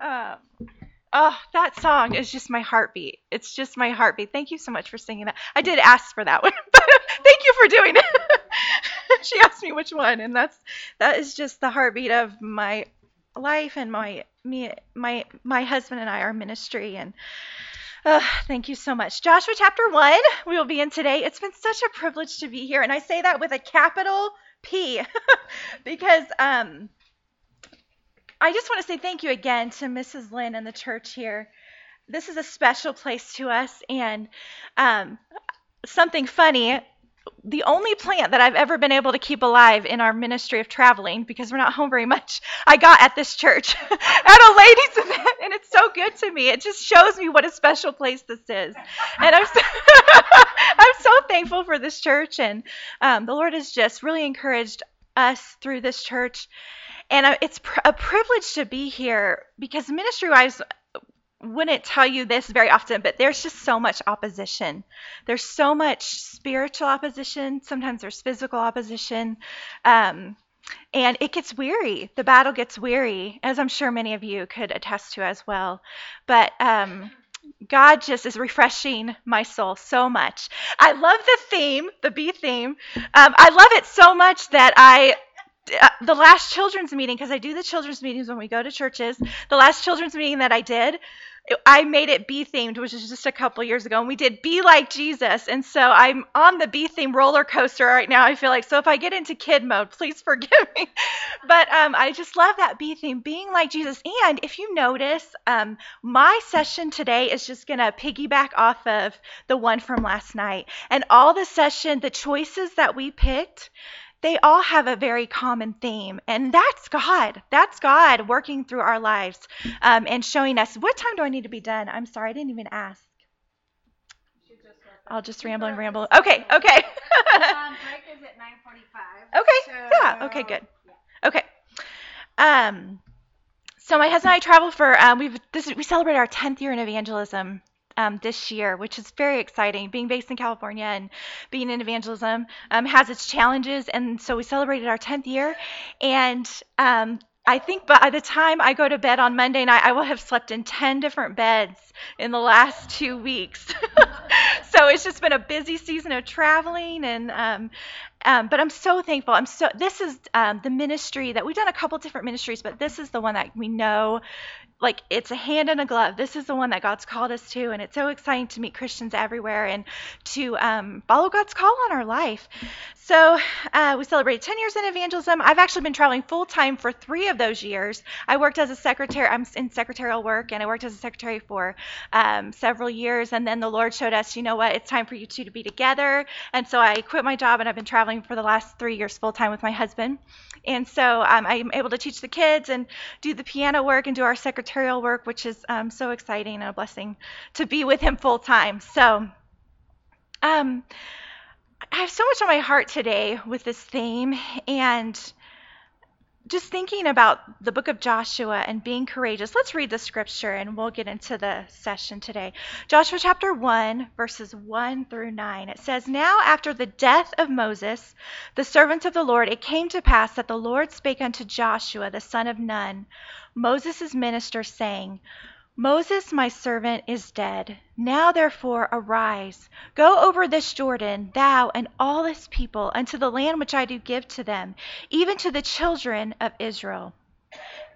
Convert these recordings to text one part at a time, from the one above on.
Uh, oh, that song is just my heartbeat. It's just my heartbeat. Thank you so much for singing that. I did ask for that one, but thank you for doing it. she asked me which one, and that's that is just the heartbeat of my life and my me my my husband and I our ministry and uh, thank you so much. Joshua chapter 1, we will be in today. It's been such a privilege to be here. And I say that with a capital P because um, I just want to say thank you again to Mrs. Lynn and the church here. This is a special place to us. And um, something funny the only plant that I've ever been able to keep alive in our ministry of traveling, because we're not home very much, I got at this church at a ladies' event, and it's so good to me. It just shows me what a special place this is, and I'm so, I'm so thankful for this church, and um, the Lord has just really encouraged us through this church. And it's a privilege to be here because ministry wise, wouldn't tell you this very often, but there's just so much opposition. There's so much spiritual opposition. Sometimes there's physical opposition. Um, and it gets weary. The battle gets weary, as I'm sure many of you could attest to as well. But um, God just is refreshing my soul so much. I love the theme, the B theme. Um, I love it so much that I the last children's meeting, because I do the children's meetings when we go to churches, the last children's meeting that I did, I made it B themed, which is just a couple years ago, and we did Be Like Jesus. And so I'm on the B theme roller coaster right now. I feel like so if I get into kid mode, please forgive me. But um, I just love that B theme, being like Jesus. And if you notice, um, my session today is just to piggyback off of the one from last night, and all the session, the choices that we picked they all have a very common theme, and that's God. That's God working through our lives um, and showing us what time do I need to be done. I'm sorry, I didn't even ask. I'll just ramble and ramble. Okay, okay. um, break is at 9:45. Okay, so, yeah. Okay, good. Yeah. Okay. Um, so my husband and I travel for um, we've this we celebrate our 10th year in evangelism um, this year, which is very exciting. Being based in California and being in evangelism um, has its challenges, and so we celebrated our 10th year. And um, I think by the time I go to bed on Monday night, I will have slept in 10 different beds in the last two weeks. so it's just been a busy season of traveling and um, um, but I'm so thankful. I'm so this is um, the ministry that we've done a couple different ministries, but this is the one that we know like it's a hand in a glove. This is the one that God's called us to, and it's so exciting to meet Christians everywhere and to um, follow God's call on our life. So uh, we celebrated 10 years in evangelism. I've actually been traveling full time for three of those years. I worked as a secretary. I'm in secretarial work, and I worked as a secretary for um, several years. And then the Lord showed us, you know what, it's time for you two to be together. And so I quit my job, and I've been traveling for the last three years full time with my husband. And so um, I'm able to teach the kids and do the piano work and do our secretarial work, which is um, so exciting and a blessing to be with him full time. So, um, I have so much on my heart today with this theme, and just thinking about the book of Joshua and being courageous, let's read the scripture and we'll get into the session today. Joshua chapter 1, verses 1 through 9. It says, Now after the death of Moses, the servant of the Lord, it came to pass that the Lord spake unto Joshua, the son of Nun, Moses' minister, saying, Moses, my servant, is dead. Now therefore arise, go over this Jordan, thou and all this people, unto the land which I do give to them, even to the children of Israel.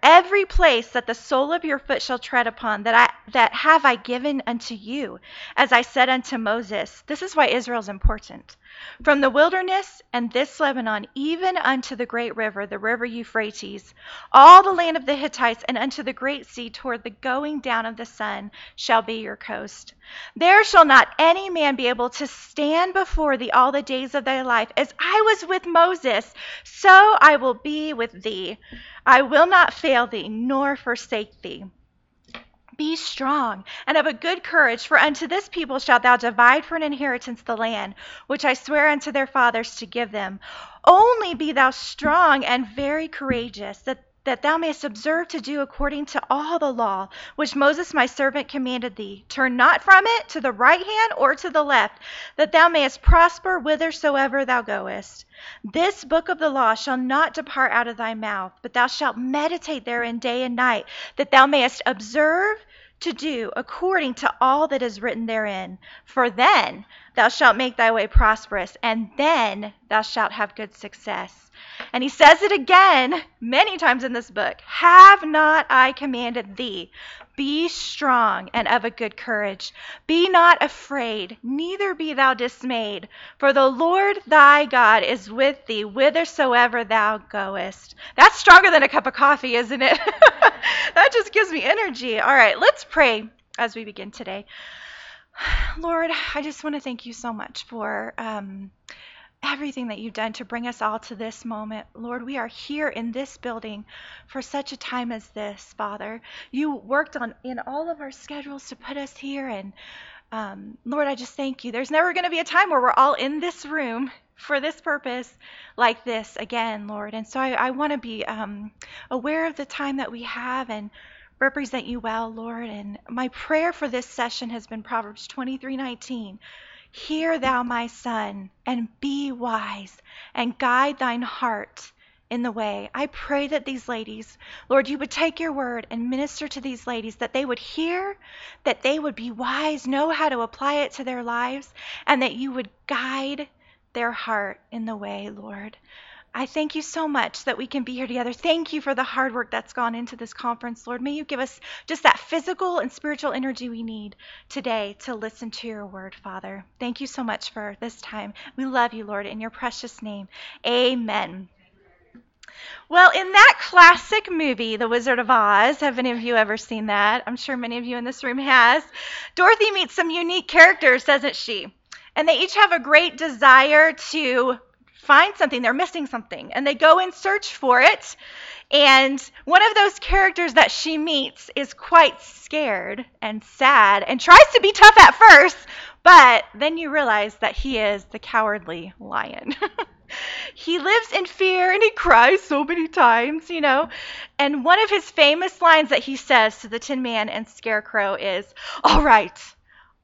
Every place that the sole of your foot shall tread upon, that I that have I given unto you, as I said unto Moses. This is why Israel is important. From the wilderness and this Lebanon, even unto the great river, the river Euphrates, all the land of the Hittites, and unto the great sea toward the going down of the sun shall be your coast. There shall not any man be able to stand before thee all the days of thy life. As I was with Moses, so I will be with thee. I will not fail thee, nor forsake thee. Be strong and of a good courage, for unto this people shalt thou divide for an inheritance the land which I swear unto their fathers to give them. Only be thou strong and very courageous, that that thou mayest observe to do according to all the law which Moses my servant commanded thee. Turn not from it to the right hand or to the left, that thou mayest prosper whithersoever thou goest. This book of the law shall not depart out of thy mouth, but thou shalt meditate therein day and night, that thou mayest observe to do according to all that is written therein. For then thou shalt make thy way prosperous, and then thou shalt have good success. And he says it again many times in this book Have not I commanded thee? Be strong and of a good courage. Be not afraid, neither be thou dismayed, for the Lord thy God is with thee whithersoever thou goest. That's stronger than a cup of coffee, isn't it? that just gives me energy. All right, let's pray as we begin today. Lord, I just want to thank you so much for. Um, everything that you've done to bring us all to this moment. Lord, we are here in this building for such a time as this, Father. You worked on in all of our schedules to put us here and um, Lord, I just thank you. There's never going to be a time where we're all in this room for this purpose like this again, Lord. And so I, I want to be um, aware of the time that we have and represent you well, Lord. And my prayer for this session has been Proverbs 23:19. Hear thou, my son, and be wise, and guide thine heart in the way. I pray that these ladies, Lord, you would take your word and minister to these ladies, that they would hear, that they would be wise, know how to apply it to their lives, and that you would guide their heart in the way, Lord. I thank you so much that we can be here together. Thank you for the hard work that's gone into this conference, Lord. May you give us just that physical and spiritual energy we need today to listen to your word, Father. Thank you so much for this time. We love you, Lord, in your precious name. Amen. Well, in that classic movie, The Wizard of Oz, have any of you ever seen that? I'm sure many of you in this room has. Dorothy meets some unique characters, doesn't she? And they each have a great desire to find something, they're missing something, and they go and search for it. And one of those characters that she meets is quite scared and sad and tries to be tough at first, but then you realize that he is the cowardly lion. he lives in fear and he cries so many times, you know. And one of his famous lines that he says to the Tin Man and Scarecrow is, All right,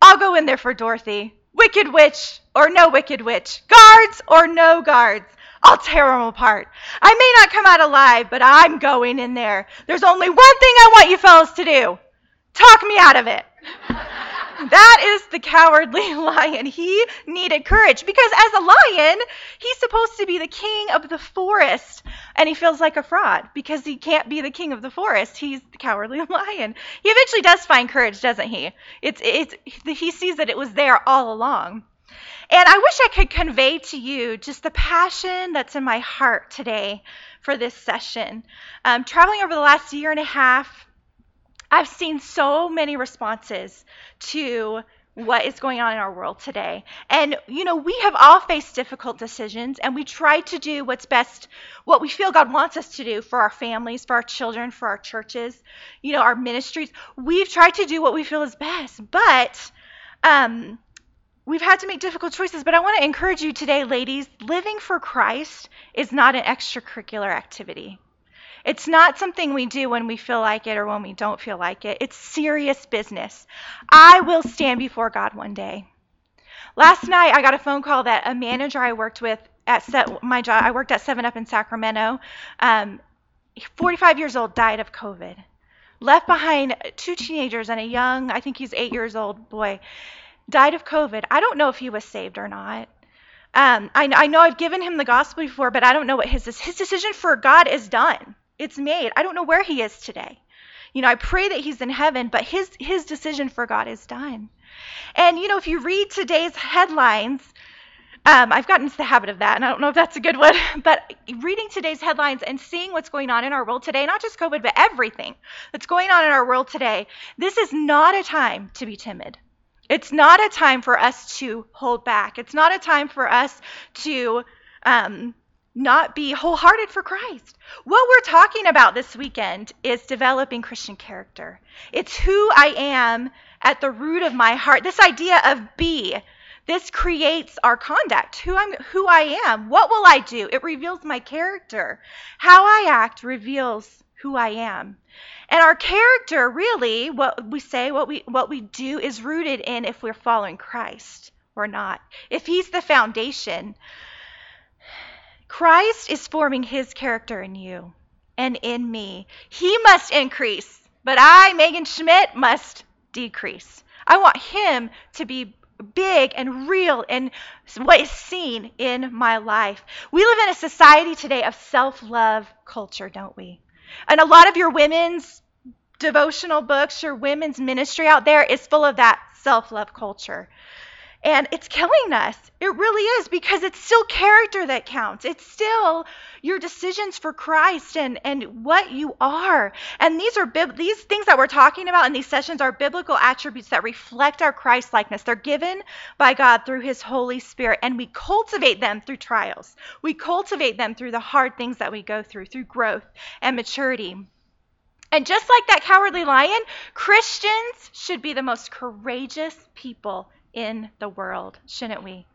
I'll go in there for Dorothy. Wicked witch or no wicked witch, guards or no guards. I'll tear them apart. I may not come out alive, but I'm going in there. There's only one thing I want you fellows to do talk me out of it. that is the cowardly lion. He needed courage because as a lion, he's supposed to be the king of the forest. And he feels like a fraud because he can't be the king of the forest. He's the cowardly lion. He eventually does find courage, doesn't he? It's, it's, he sees that it was there all along. And I wish I could convey to you just the passion that's in my heart today for this session. Um, traveling over the last year and a half, I've seen so many responses to what is going on in our world today. And, you know, we have all faced difficult decisions and we try to do what's best, what we feel God wants us to do for our families, for our children, for our churches, you know, our ministries. We've tried to do what we feel is best. But, um, We've had to make difficult choices, but I want to encourage you today, ladies living for Christ is not an extracurricular activity. It's not something we do when we feel like it or when we don't feel like it. It's serious business. I will stand before God one day. Last night, I got a phone call that a manager I worked with at set, my job, I worked at 7 Up in Sacramento, um, 45 years old, died of COVID. Left behind two teenagers and a young, I think he's eight years old boy, died of COVID. I don't know if he was saved or not. Um, I, I know I've given him the gospel before, but I don't know what his his decision for God is done. It's made. I don't know where he is today. You know, I pray that he's in heaven, but his his decision for God is done. And you know, if you read today's headlines, um, I've gotten into the habit of that, and I don't know if that's a good one, but reading today's headlines and seeing what's going on in our world today, not just COVID, but everything that's going on in our world today, this is not a time to be timid. It's not a time for us to hold back. It's not a time for us to um, not be wholehearted for Christ. What we're talking about this weekend is developing Christian character. It's who I am at the root of my heart. This idea of be. This creates our conduct. Who I'm who I am. What will I do? It reveals my character. How I act reveals who I am. And our character, really, what we say, what we what we do is rooted in if we're following Christ or not. If he's the foundation, Christ is forming his character in you and in me. He must increase, but I, Megan Schmidt, must decrease. I want him to be big and real and what is seen in my life. We live in a society today of self love culture, don't we? And a lot of your women's devotional books, your women's ministry out there is full of that self love culture. And it's killing us. It really is because it's still character that counts. It's still your decisions for Christ and, and what you are. And these are these things that we're talking about in these sessions are biblical attributes that reflect our Christ likeness. They're given by God through his Holy Spirit and we cultivate them through trials. We cultivate them through the hard things that we go through, through growth and maturity. And just like that cowardly lion, Christians should be the most courageous people in the world, shouldn't we?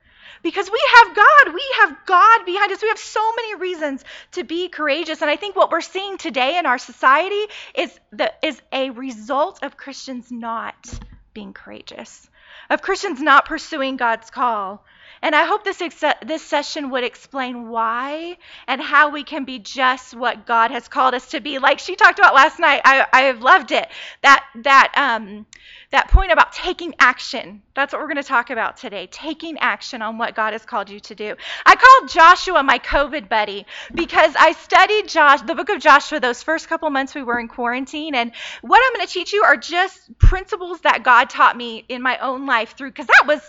Because we have God. We have God behind us. We have so many reasons to be courageous. And I think what we're seeing today in our society is, the, is a result of Christians not being courageous, of Christians not pursuing God's call. And I hope this, ex- this session would explain why and how we can be just what God has called us to be. Like she talked about last night, I, I have loved it. That, that, um, that point about taking action. That's what we're going to talk about today. Taking action on what God has called you to do. I called Joshua my COVID buddy because I studied Josh, the book of Joshua those first couple months we were in quarantine. And what I'm going to teach you are just principles that God taught me in my own life through, because that was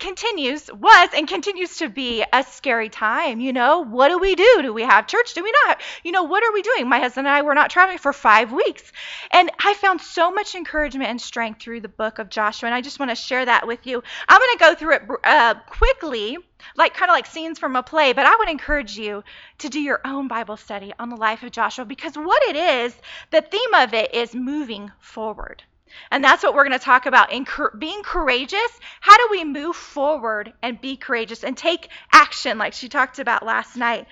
continues, was, and continues to be a scary time. You know, what do we do? Do we have church? Do we not? You know, what are we doing? My husband and I were not traveling for five weeks. And I found so much encouragement and strength through the book of Joshua. And I just want to share that with you. I'm going to go through it uh, quickly, like kind of like scenes from a play, but I would encourage you to do your own Bible study on the life of Joshua because what it is, the theme of it is moving forward. And that's what we're going to talk about in being courageous. How do we move forward and be courageous and take action, like she talked about last night?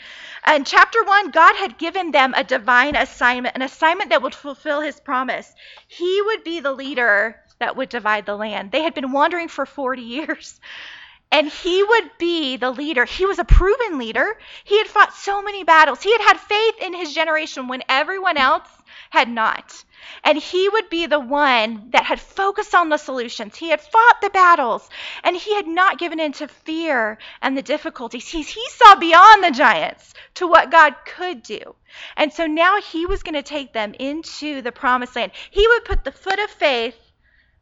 In chapter one, God had given them a divine assignment, an assignment that would fulfill his promise. He would be the leader that would divide the land. They had been wandering for 40 years. And he would be the leader. He was a proven leader. He had fought so many battles. He had had faith in his generation when everyone else had not. And he would be the one that had focused on the solutions. He had fought the battles and he had not given in to fear and the difficulties. He, he saw beyond the giants to what God could do. And so now he was going to take them into the promised land. He would put the foot of faith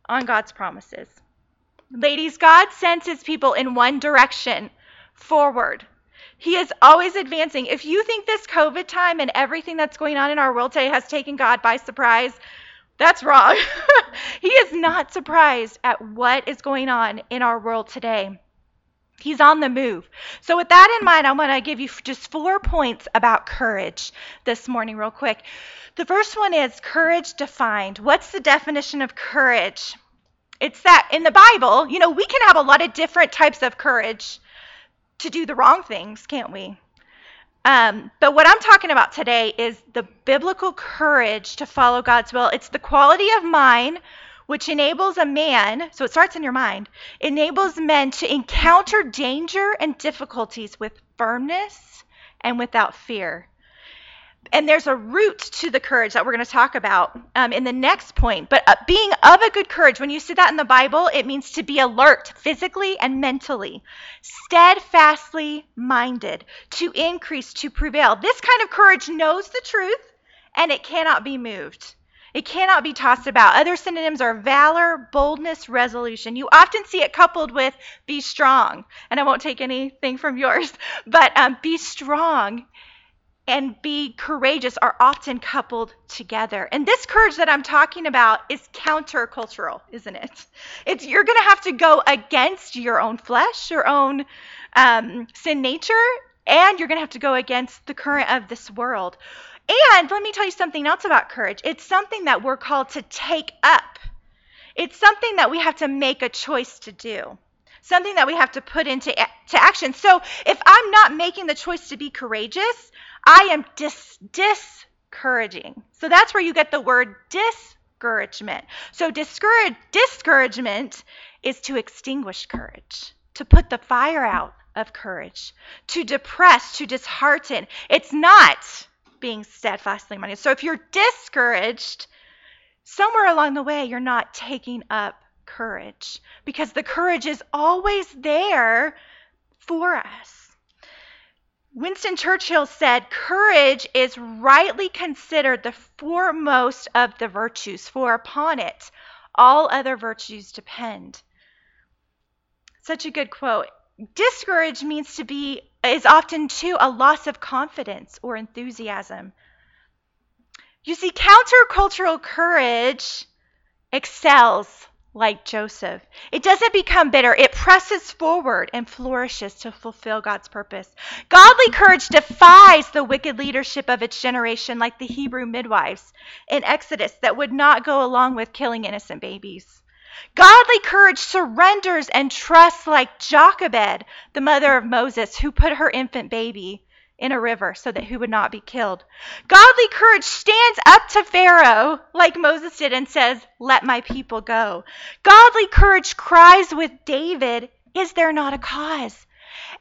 on God's promises. Ladies, God sends his people in one direction forward. He is always advancing. If you think this COVID time and everything that's going on in our world today has taken God by surprise, that's wrong. he is not surprised at what is going on in our world today. He's on the move. So, with that in mind, I'm going to give you just four points about courage this morning, real quick. The first one is courage defined. What's the definition of courage? It's that in the Bible, you know, we can have a lot of different types of courage to do the wrong things, can't we? Um, but what I'm talking about today is the biblical courage to follow God's will. It's the quality of mind which enables a man, so it starts in your mind, enables men to encounter danger and difficulties with firmness and without fear and there's a root to the courage that we're going to talk about um, in the next point. But uh, being of a good courage, when you see that in the Bible, it means to be alert physically and mentally, steadfastly minded, to increase, to prevail. This kind of courage knows the truth and it cannot be moved. It cannot be tossed about. Other synonyms are valor, boldness, resolution. You often see it coupled with be strong. And I won't take anything from yours, but um, be strong and be courageous are often coupled together. And this courage that I'm talking about is countercultural, isn't it? It's you're going to have to go against your own flesh, your own um, sin nature, and you're going to have to go against the current of this world. And let me tell you something else about courage. It's something that we're called to take up. It's something that we have to make a choice to do something that we have to put into to action. So if I'm not making the choice to be courageous, I am dis, discouraging. So that's where you get the word discouragement. So discourage, discouragement is to extinguish courage, to put the fire out of courage, to depress, to dishearten. It's not being steadfastly minded. So if you're discouraged, somewhere along the way, you're not taking up courage because the courage is always there for us. Winston Churchill said, Courage is rightly considered the foremost of the virtues, for upon it all other virtues depend. Such a good quote. Discourage means to be, is often too a loss of confidence or enthusiasm. You see, countercultural courage excels like Joseph. It doesn't become bitter, it presses forward and flourishes to fulfill God's purpose. Godly courage defies the wicked leadership of its generation, like the Hebrew midwives in Exodus that would not go along with killing innocent babies. Godly courage surrenders and trusts like Jochebed, the mother of Moses, who put her infant baby in a river so that he would not be killed. Godly courage stands up to Pharaoh like Moses did and says, Let my people go. Godly courage cries with David, Is there not a cause?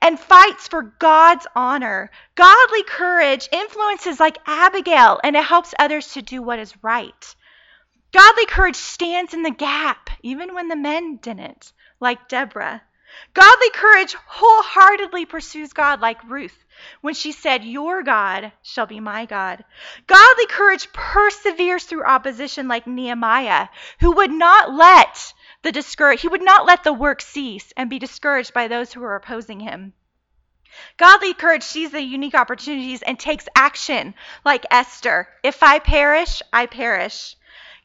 And fights for God's honor. Godly courage influences like Abigail and it helps others to do what is right. Godly courage stands in the gap, even when the men didn't, like Deborah. Godly courage wholeheartedly pursues God, like Ruth when she said, Your God shall be my God. Godly courage perseveres through opposition like Nehemiah, who would not let the discourage he would not let the work cease and be discouraged by those who were opposing him. Godly courage sees the unique opportunities and takes action, like Esther. If I perish, I perish.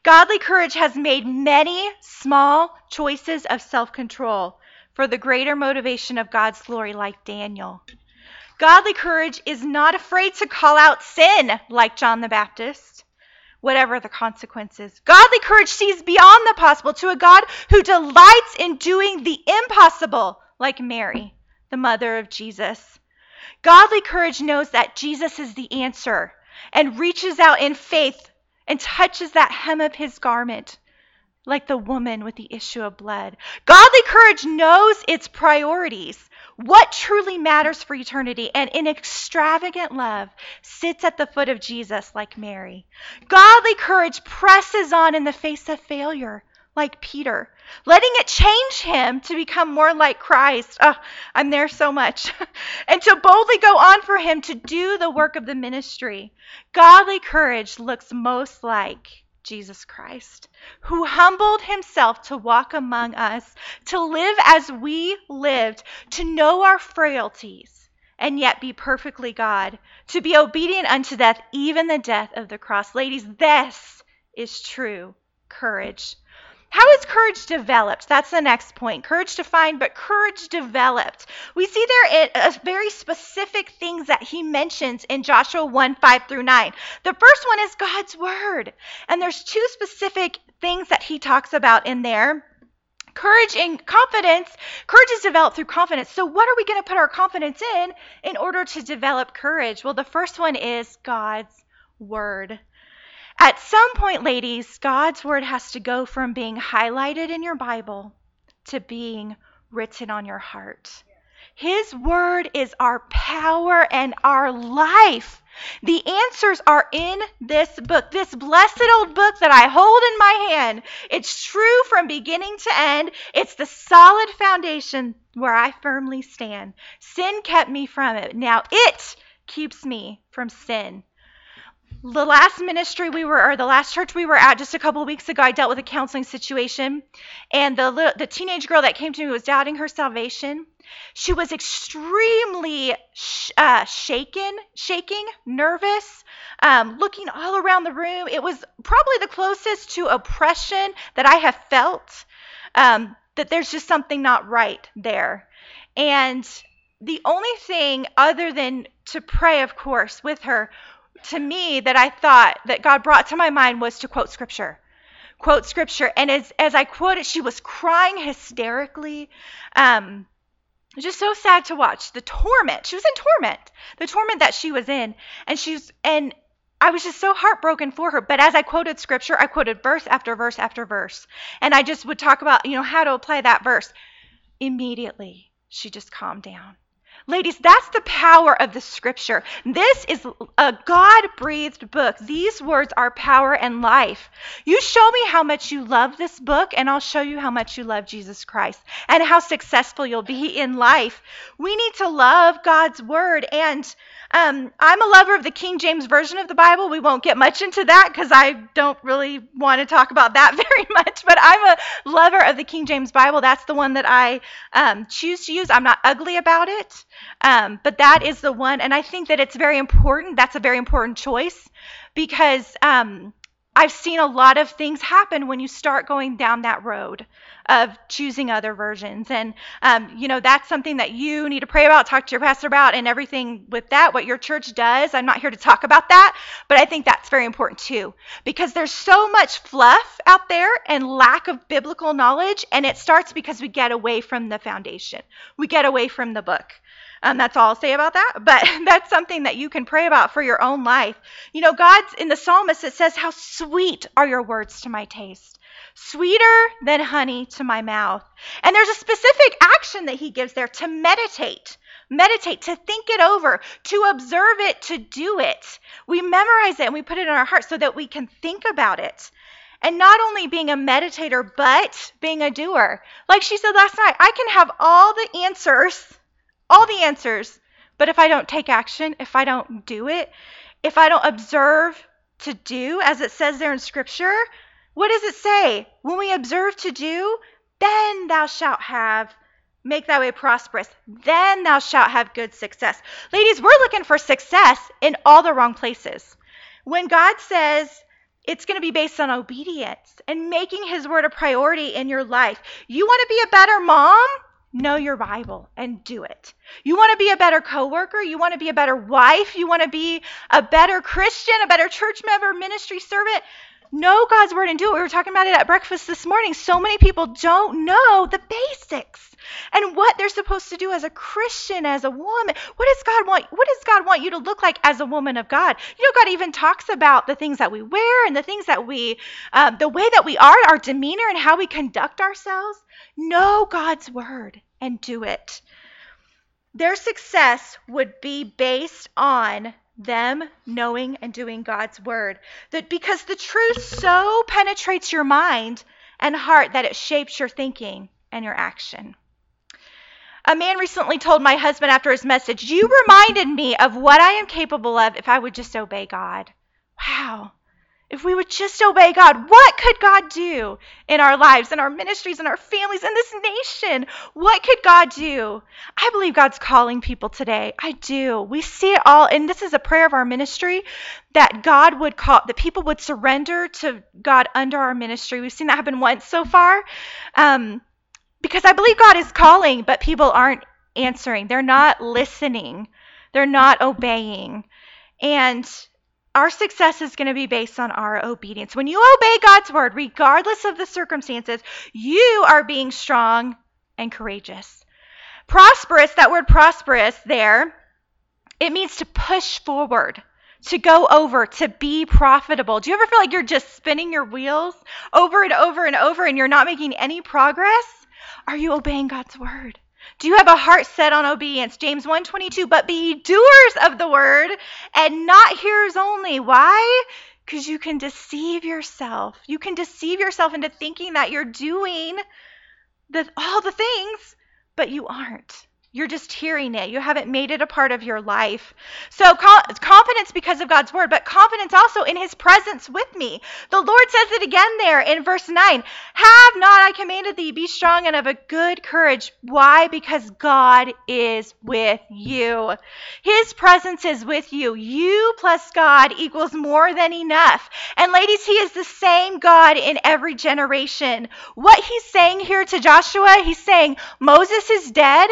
Godly courage has made many small choices of self control for the greater motivation of God's glory, like Daniel. Godly courage is not afraid to call out sin like John the Baptist, whatever the consequences. Godly courage sees beyond the possible to a God who delights in doing the impossible like Mary, the mother of Jesus. Godly courage knows that Jesus is the answer and reaches out in faith and touches that hem of his garment like the woman with the issue of blood. Godly courage knows its priorities what truly matters for eternity, and in extravagant love sits at the foot of Jesus like Mary. Godly courage presses on in the face of failure like Peter, letting it change him to become more like Christ. Oh, I'm there so much. and to boldly go on for him to do the work of the ministry. Godly courage looks most like Jesus Christ, who humbled himself to walk among us, to live as we lived, to know our frailties, and yet be perfectly God, to be obedient unto death, even the death of the cross. Ladies, this is true courage. How is courage developed? That's the next point. Courage defined, but courage developed. We see there a uh, very specific things that he mentions in Joshua 1 5 through 9. The first one is God's word. And there's two specific things that he talks about in there. Courage and confidence. Courage is developed through confidence. So, what are we going to put our confidence in in order to develop courage? Well, the first one is God's word. At some point, ladies, God's word has to go from being highlighted in your Bible to being written on your heart. His word is our power and our life. The answers are in this book, this blessed old book that I hold in my hand. It's true from beginning to end. It's the solid foundation where I firmly stand. Sin kept me from it. Now it keeps me from sin the last ministry we were, or the last church we were at just a couple weeks ago, I dealt with a counseling situation, and the the teenage girl that came to me was doubting her salvation. She was extremely sh- uh, shaken, shaking, nervous, um, looking all around the room. It was probably the closest to oppression that I have felt. Um, that there's just something not right there, and the only thing other than to pray, of course, with her to me that I thought that God brought to my mind was to quote scripture. Quote scripture. And as, as I quoted, she was crying hysterically. Um, just so sad to watch the torment. She was in torment, the torment that she was in. And she's, and I was just so heartbroken for her. But as I quoted scripture, I quoted verse after verse after verse. And I just would talk about, you know, how to apply that verse. Immediately, she just calmed down. Ladies, that's the power of the scripture. This is a God breathed book. These words are power and life. You show me how much you love this book, and I'll show you how much you love Jesus Christ and how successful you'll be in life. We need to love God's word and um, I'm a lover of the King James Version of the Bible. We won't get much into that because I don't really want to talk about that very much, but I'm a lover of the King James Bible. That's the one that I um, choose to use. I'm not ugly about it, um, but that is the one. And I think that it's very important. That's a very important choice because um, I've seen a lot of things happen when you start going down that road of choosing other versions. And, um, you know, that's something that you need to pray about, talk to your pastor about, and everything with that, what your church does. I'm not here to talk about that, but I think that's very important too, because there's so much fluff out there and lack of biblical knowledge, and it starts because we get away from the foundation, we get away from the book. Um, that's all I'll say about that. But that's something that you can pray about for your own life. You know, God's in the psalmist, it says, How sweet are your words to my taste, sweeter than honey to my mouth. And there's a specific action that he gives there to meditate. Meditate, to think it over, to observe it, to do it. We memorize it and we put it in our heart so that we can think about it. And not only being a meditator, but being a doer. Like she said last night, I can have all the answers all the answers. But if I don't take action, if I don't do it, if I don't observe to do, as it says there in Scripture, what does it say? When we observe to do, then thou shalt have, make thy way prosperous. Then thou shalt have good success. Ladies, we're looking for success in all the wrong places. When God says, it's going to be based on obedience and making his word a priority in your life. You want to be a better mom? Know your Bible and do it. You want to be a better coworker, you want to be a better wife, you want to be a better Christian, a better church member, ministry servant. Know God's word and do it. We were talking about it at breakfast this morning. So many people don't know the basics and what they're supposed to do as a Christian, as a woman. What does God want? What does God want you to look like as a woman of God? You know, God even talks about the things that we wear and the things that we, uh, the way that we are, our demeanor and how we conduct ourselves. Know God's word and do it. Their success would be based on them knowing and doing God's word. That because the truth so penetrates your mind and heart that it shapes your thinking and your action. A man recently told my husband after his message, You reminded me of what I am capable of if I would just obey God. Wow. If we would just obey God, what could God do in our lives, in our ministries, in our families, in this nation? What could God do? I believe God's calling people today. I do. We see it all, and this is a prayer of our ministry that God would call, that people would surrender to God under our ministry. We've seen that happen once so far. Um, because I believe God is calling, but people aren't answering. They're not listening. They're not obeying. And our success is going to be based on our obedience. When you obey God's word, regardless of the circumstances, you are being strong and courageous. Prosperous, that word prosperous there, it means to push forward, to go over, to be profitable. Do you ever feel like you're just spinning your wheels over and over and over and you're not making any progress? Are you obeying God's word? Do you have a heart set on obedience? James 1:22, but be doers of the word and not hearers only. Why? Because you can deceive yourself. You can deceive yourself into thinking that you're doing the, all the things, but you aren't. You're just hearing it. You haven't made it a part of your life. So, confidence because of God's word, but confidence also in his presence with me. The Lord says it again there in verse 9 Have not I commanded thee, be strong and of a good courage. Why? Because God is with you. His presence is with you. You plus God equals more than enough. And, ladies, he is the same God in every generation. What he's saying here to Joshua, he's saying, Moses is dead.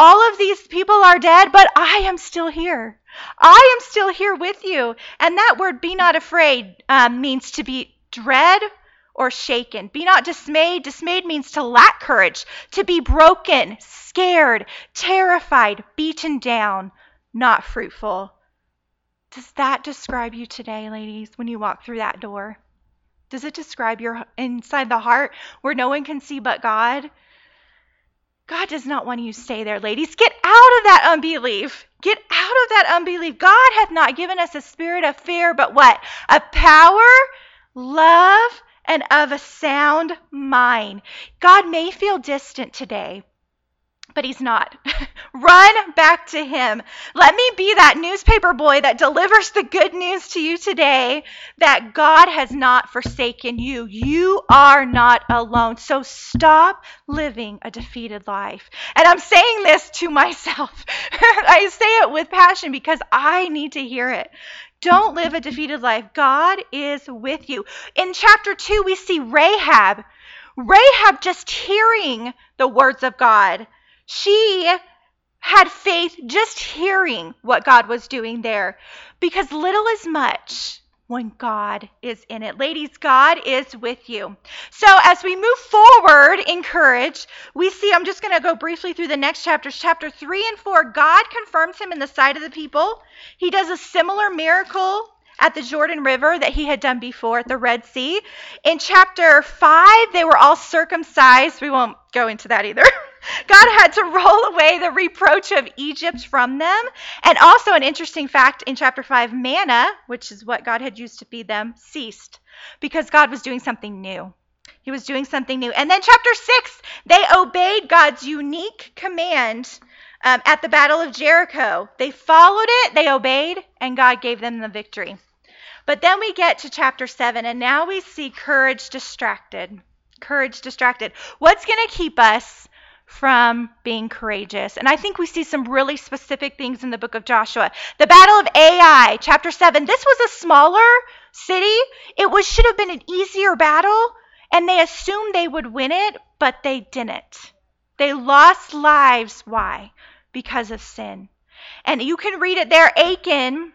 All of these people are dead, but I am still here. I am still here with you. And that word, be not afraid, um, means to be dread or shaken. Be not dismayed. Dismayed means to lack courage, to be broken, scared, terrified, beaten down, not fruitful. Does that describe you today, ladies, when you walk through that door? Does it describe your inside the heart where no one can see but God? God does not want you to stay there, ladies. Get out of that unbelief. Get out of that unbelief. God hath not given us a spirit of fear, but what? A power, love, and of a sound mind. God may feel distant today, but he's not. Run back to him. Let me be that newspaper boy that delivers the good news to you today that God has not forsaken you. You are not alone. So stop living a defeated life. And I'm saying this to myself. I say it with passion because I need to hear it. Don't live a defeated life. God is with you. In chapter 2, we see Rahab. Rahab just hearing the words of God she had faith just hearing what God was doing there because little is much when God is in it. Ladies, God is with you. So as we move forward in courage, we see, I'm just going to go briefly through the next chapters. Chapter 3 and 4, God confirms him in the sight of the people. He does a similar miracle at the Jordan River that he had done before at the Red Sea. In chapter 5, they were all circumcised. We won't go into that either. God had to roll away the reproach of Egypt from them. And also, an interesting fact in chapter 5 manna, which is what God had used to feed them, ceased because God was doing something new. He was doing something new. And then, chapter 6, they obeyed God's unique command um, at the Battle of Jericho. They followed it, they obeyed, and God gave them the victory. But then we get to chapter 7, and now we see courage distracted. Courage distracted. What's going to keep us from being courageous. And I think we see some really specific things in the book of Joshua. The Battle of Ai, chapter 7. This was a smaller city. It was should have been an easier battle, and they assumed they would win it, but they didn't. They lost lives. Why? Because of sin. And you can read it there. Achan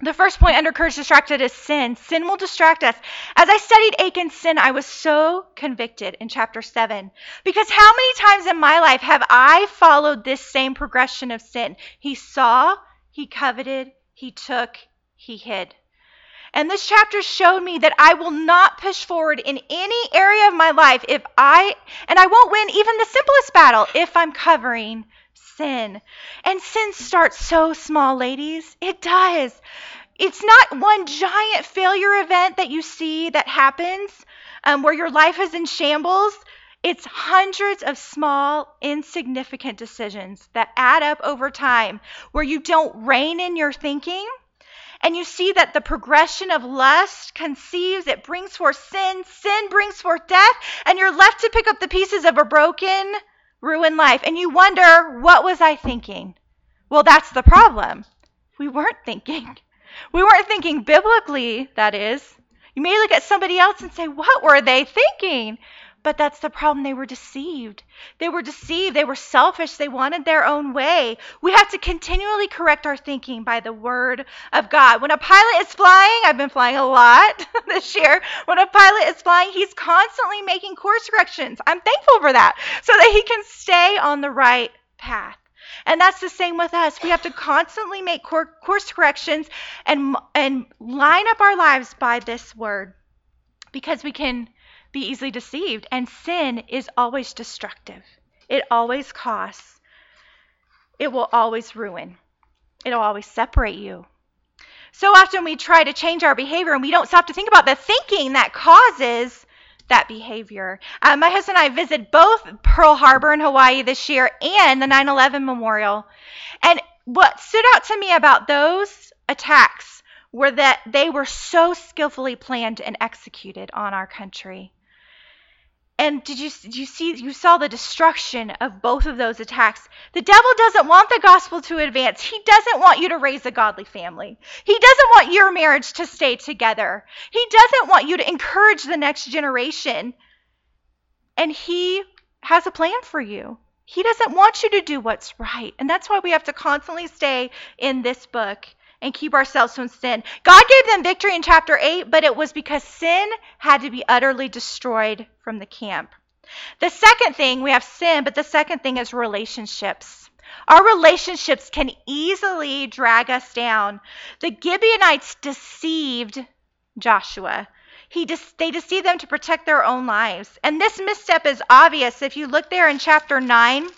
the first point under courage distracted is sin. Sin will distract us. As I studied Achan's sin, I was so convicted in chapter 7. Because how many times in my life have I followed this same progression of sin? He saw, he coveted, he took, he hid. And this chapter showed me that I will not push forward in any area of my life if I, and I won't win even the simplest battle if I'm covering sin. And sin starts so small, ladies. It does. It's not one giant failure event that you see that happens um, where your life is in shambles. It's hundreds of small, insignificant decisions that add up over time where you don't rein in your thinking. And you see that the progression of lust conceives, it brings forth sin, sin brings forth death, and you're left to pick up the pieces of a broken, ruined life. And you wonder, what was I thinking? Well, that's the problem. We weren't thinking. We weren't thinking biblically, that is. You may look at somebody else and say, What were they thinking? But that's the problem. They were deceived. They were deceived. They were selfish. They wanted their own way. We have to continually correct our thinking by the word of God. When a pilot is flying, I've been flying a lot this year. When a pilot is flying, he's constantly making course corrections. I'm thankful for that so that he can stay on the right path. And that's the same with us. We have to constantly make course corrections and, and line up our lives by this word because we can be easily deceived. And sin is always destructive, it always costs, it will always ruin, it'll always separate you. So often we try to change our behavior and we don't stop to think about the thinking that causes that behavior. Uh, my husband and I visited both Pearl Harbor in Hawaii this year and the 9 11 memorial. And what stood out to me about those attacks were that they were so skillfully planned and executed on our country. And did you, did you see, you saw the destruction of both of those attacks. The devil doesn't want the gospel to advance. He doesn't want you to raise a godly family. He doesn't want your marriage to stay together. He doesn't want you to encourage the next generation. And he has a plan for you. He doesn't want you to do what's right. And that's why we have to constantly stay in this book and keep ourselves from sin. God gave them victory in chapter 8, but it was because sin had to be utterly destroyed from the camp. The second thing, we have sin, but the second thing is relationships. Our relationships can easily drag us down. The Gibeonites deceived Joshua. He de- they deceived them to protect their own lives. And this misstep is obvious if you look there in chapter 9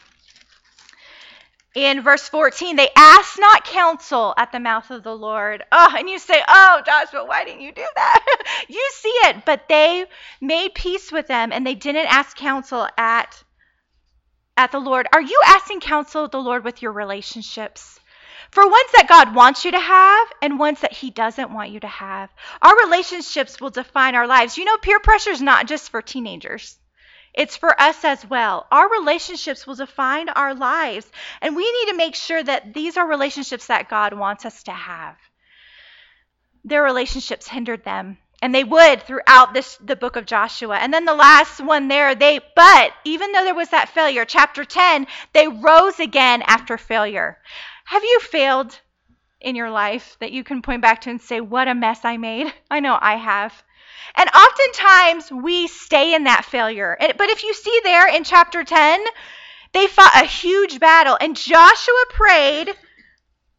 in verse 14, they asked not counsel at the mouth of the Lord. Oh, and you say, Oh, Joshua, why didn't you do that? you see it. But they made peace with them and they didn't ask counsel at, at the Lord. Are you asking counsel of the Lord with your relationships? For ones that God wants you to have and ones that He doesn't want you to have. Our relationships will define our lives. You know, peer pressure is not just for teenagers. It's for us as well. Our relationships will define our lives, and we need to make sure that these are relationships that God wants us to have. Their relationships hindered them, and they would throughout this the book of Joshua. And then the last one there, they but even though there was that failure, chapter 10, they rose again after failure. Have you failed in your life that you can point back to and say, What a mess I made? I know I have. And oftentimes we stay in that failure. But if you see there in chapter 10, they fought a huge battle, and Joshua prayed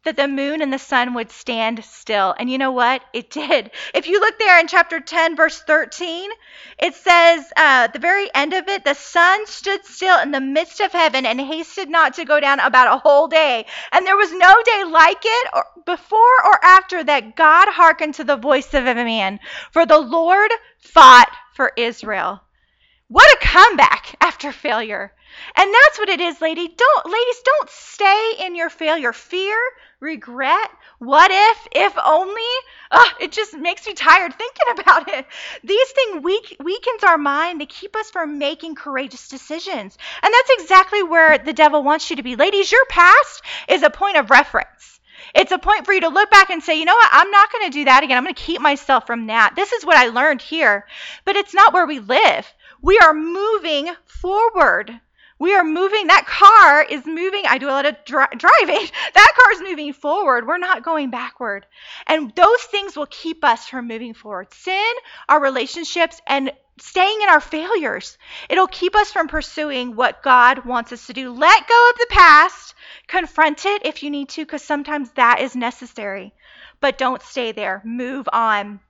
that the moon and the sun would stand still. And you know what? It did. If you look there in chapter 10, verse 13, it says, uh, the very end of it, the sun stood still in the midst of heaven and hasted not to go down about a whole day. And there was no day like it or before or after that God hearkened to the voice of a man. For the Lord fought for Israel. What a comeback after failure. And that's what it is, lady. Don't ladies, don't stay in your failure. Fear, regret, what if, if only. Ugh, it just makes me tired thinking about it. These things weak, weakens our mind. They keep us from making courageous decisions. And that's exactly where the devil wants you to be. Ladies, your past is a point of reference. It's a point for you to look back and say, you know what, I'm not going to do that again. I'm going to keep myself from that. This is what I learned here. But it's not where we live. We are moving forward. We are moving. That car is moving. I do a lot of dri- driving. That car is moving forward. We're not going backward. And those things will keep us from moving forward. Sin, our relationships, and staying in our failures. It'll keep us from pursuing what God wants us to do. Let go of the past. Confront it if you need to, because sometimes that is necessary. But don't stay there. Move on.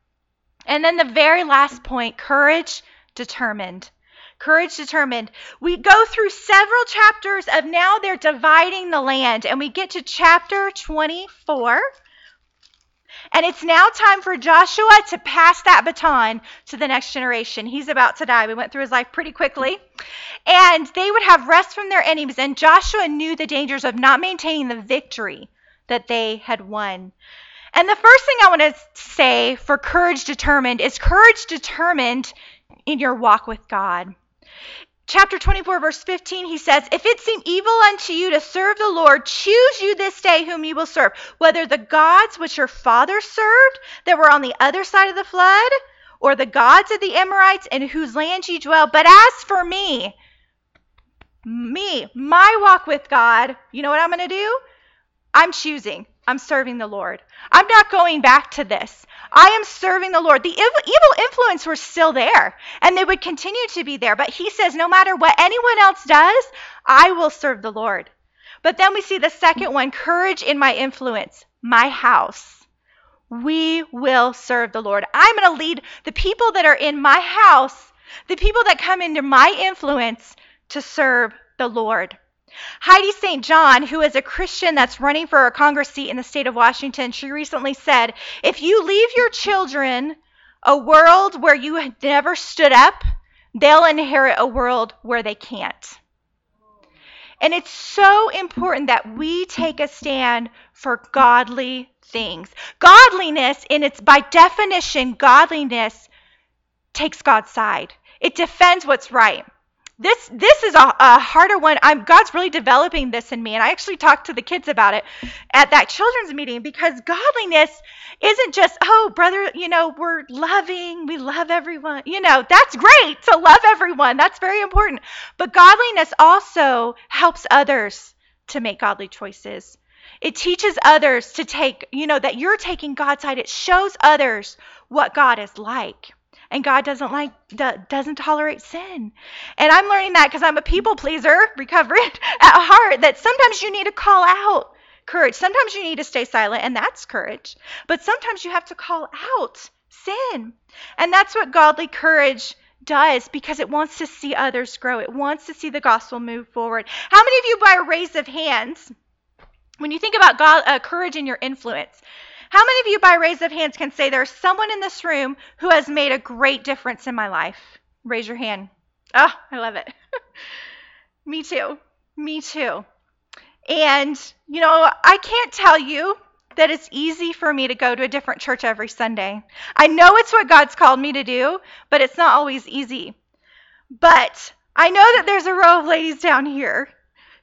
And then the very last point courage, determined. Courage determined. We go through several chapters of now they're dividing the land, and we get to chapter 24. And it's now time for Joshua to pass that baton to the next generation. He's about to die. We went through his life pretty quickly. And they would have rest from their enemies. And Joshua knew the dangers of not maintaining the victory that they had won. And the first thing I want to say for courage determined is courage determined in your walk with God chapter 24, verse 15, he says, If it seem evil unto you to serve the Lord, choose you this day whom you will serve, whether the gods which your fathers served that were on the other side of the flood, or the gods of the Amorites in whose land ye dwell. But as for me, me, my walk with God, you know what I'm going to do? I'm choosing. I'm serving the Lord. I'm not going back to this. I am serving the Lord. The evil influence were still there and they would continue to be there. But he says, no matter what anyone else does, I will serve the Lord. But then we see the second one courage in my influence, my house. We will serve the Lord. I'm going to lead the people that are in my house, the people that come into my influence to serve the Lord. Heidi St. John, who is a Christian that's running for a Congress seat in the state of Washington, she recently said, If you leave your children a world where you never stood up, they'll inherit a world where they can't. And it's so important that we take a stand for godly things. Godliness, in its by definition, godliness takes God's side. It defends what's right this this is a, a harder one. I'm God's really developing this in me, and I actually talked to the kids about it at that children's meeting because godliness isn't just oh brother, you know we're loving, we love everyone. You know that's great to love everyone. That's very important. But godliness also helps others to make godly choices. It teaches others to take, you know, that you're taking God's side. It shows others what God is like. And God doesn't like doesn't tolerate sin. And I'm learning that because I'm a people pleaser, recovering at heart, that sometimes you need to call out courage. Sometimes you need to stay silent, and that's courage. But sometimes you have to call out sin. And that's what godly courage does because it wants to see others grow. It wants to see the gospel move forward. How many of you, by a raise of hands, when you think about God, uh, courage and your influence, how many of you, by raise of hands, can say there's someone in this room who has made a great difference in my life? Raise your hand. Oh, I love it. Me too. Me too. And, you know, I can't tell you that it's easy for me to go to a different church every Sunday. I know it's what God's called me to do, but it's not always easy. But I know that there's a row of ladies down here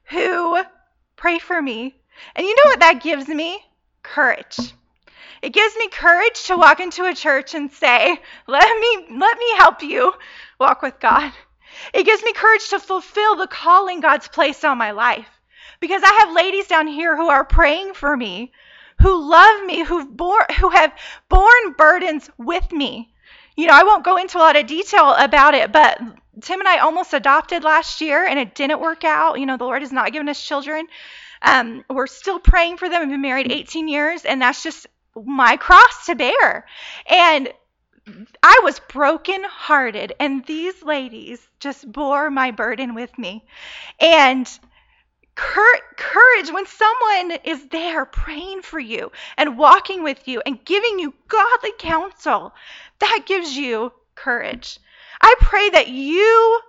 who pray for me. And you know what that gives me? Courage. It gives me courage to walk into a church and say, "Let me let me help you walk with God." It gives me courage to fulfill the calling God's placed on my life. Because I have ladies down here who are praying for me, who love me, who've borne, who have borne burdens with me. You know, I won't go into a lot of detail about it, but Tim and I almost adopted last year and it didn't work out. You know, the Lord has not given us children. Um, we're still praying for them. We've been married 18 years, and that's just my cross to bear. And I was broken hearted, and these ladies just bore my burden with me. And courage when someone is there praying for you and walking with you and giving you godly counsel. That gives you courage. I pray that you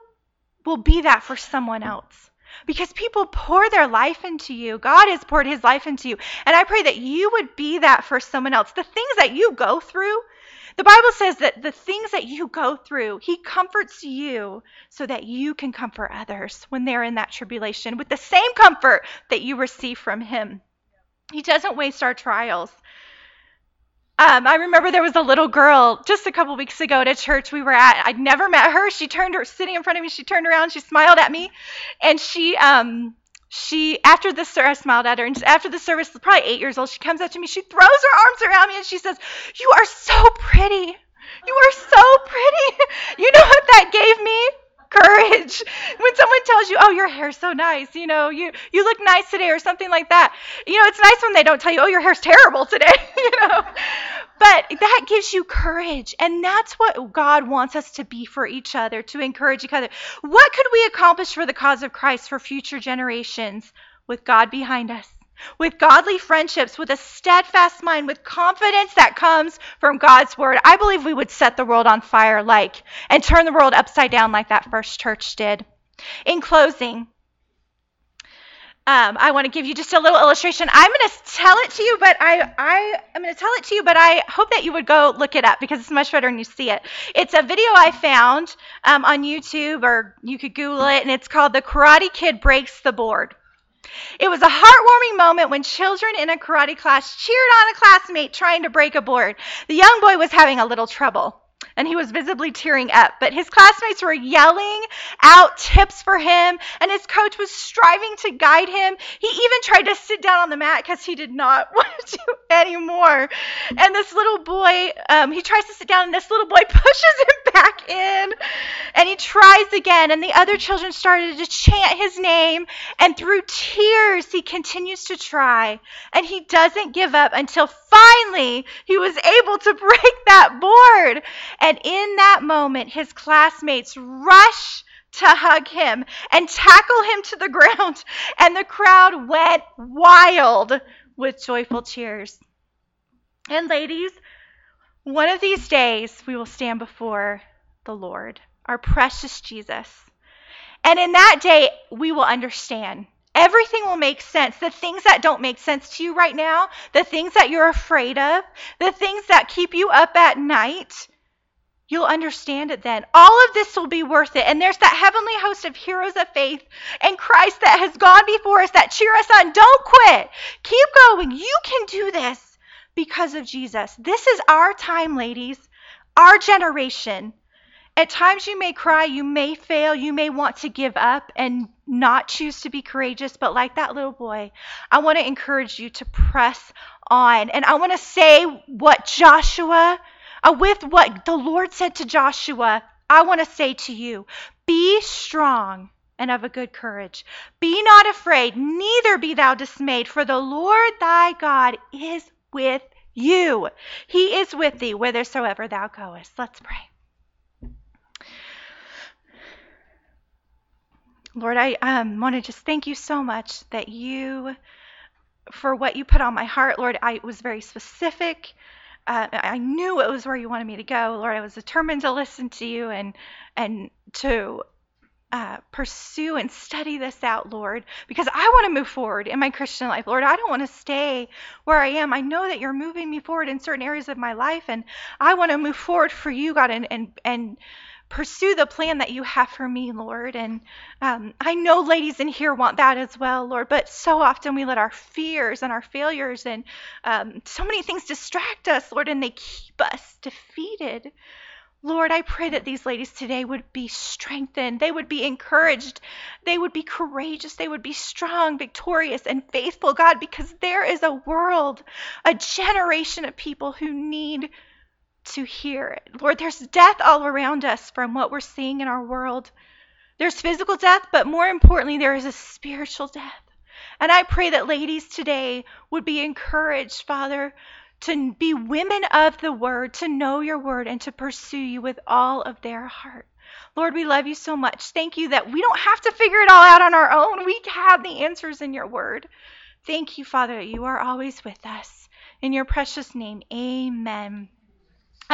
will be that for someone else because people pour their life into you. God has poured his life into you. And I pray that you would be that for someone else. The things that you go through, the Bible says that the things that you go through, He comforts you so that you can comfort others when they're in that tribulation with the same comfort that you receive from Him. He doesn't waste our trials. Um, I remember there was a little girl just a couple weeks ago at a church we were at. I'd never met her. She turned her sitting in front of me. She turned around. She smiled at me, and she um, she after the service I smiled at her and after the service probably eight years old she comes up to me she throws her arms around me and she says you are so pretty you are so pretty you know what that gave me courage when someone tells you oh your hair's so nice you know you you look nice today or something like that you know it's nice when they don't tell you oh your hair's terrible today you know but that gives you courage. And that's what God wants us to be for each other, to encourage each other. What could we accomplish for the cause of Christ for future generations with God behind us? With godly friendships, with a steadfast mind, with confidence that comes from God's word, I believe we would set the world on fire like and turn the world upside down like that first church did. In closing, um, I want to give you just a little illustration. I'm going to tell it to you, but I, I am going to tell it to you, but I hope that you would go look it up because it's much better when you see it. It's a video I found um, on YouTube, or you could Google it, and it's called "The Karate Kid Breaks the Board." It was a heartwarming moment when children in a karate class cheered on a classmate trying to break a board. The young boy was having a little trouble and he was visibly tearing up. But his classmates were yelling out tips for him, and his coach was striving to guide him. He even tried to sit down on the mat because he did not want to do anymore. And this little boy, um, he tries to sit down, and this little boy pushes him back in, and he tries again. And the other children started to chant his name, and through tears, he continues to try, and he doesn't give up until finally he was able to break that board. And in that moment, his classmates rush to hug him and tackle him to the ground, and the crowd went wild with joyful cheers. And, ladies, one of these days we will stand before the Lord, our precious Jesus. And in that day, we will understand. Everything will make sense. The things that don't make sense to you right now, the things that you're afraid of, the things that keep you up at night, You'll understand it then. All of this will be worth it. And there's that heavenly host of heroes of faith and Christ that has gone before us that cheer us on. Don't quit. Keep going. You can do this because of Jesus. This is our time, ladies, our generation. At times you may cry, you may fail, you may want to give up and not choose to be courageous, but like that little boy, I want to encourage you to press on. And I want to say what Joshua uh, with what the Lord said to Joshua, I want to say to you be strong and of a good courage. Be not afraid, neither be thou dismayed, for the Lord thy God is with you. He is with thee whithersoever thou goest. Let's pray. Lord, I um, want to just thank you so much that you, for what you put on my heart, Lord, I was very specific. Uh, I knew it was where you wanted me to go, Lord. I was determined to listen to you and and to uh, pursue and study this out, Lord, because I want to move forward in my Christian life, Lord. I don't want to stay where I am. I know that you're moving me forward in certain areas of my life, and I want to move forward for you, God, and and and pursue the plan that you have for me, Lord. And um, I know ladies in here want that as well, Lord. But so often we let our fears and our failures and um, so many things distract us, Lord, and they keep us defeated. Lord, I pray that these ladies today would be strengthened. They would be encouraged. They would be courageous. They would be strong, victorious, and faithful, God, because there is a world, a generation of people who need to hear it. Lord, there's death all around us from what we're seeing in our world. There's physical death, but more importantly, there is a spiritual death. And I pray that ladies today would be encouraged, Father, to be women of the word, to know your word, and to pursue you with all of their heart. Lord, we love you so much. Thank you that we don't have to figure it all out on our own. We have the answers in your word. Thank you, Father, that you are always with us. In your precious name, amen.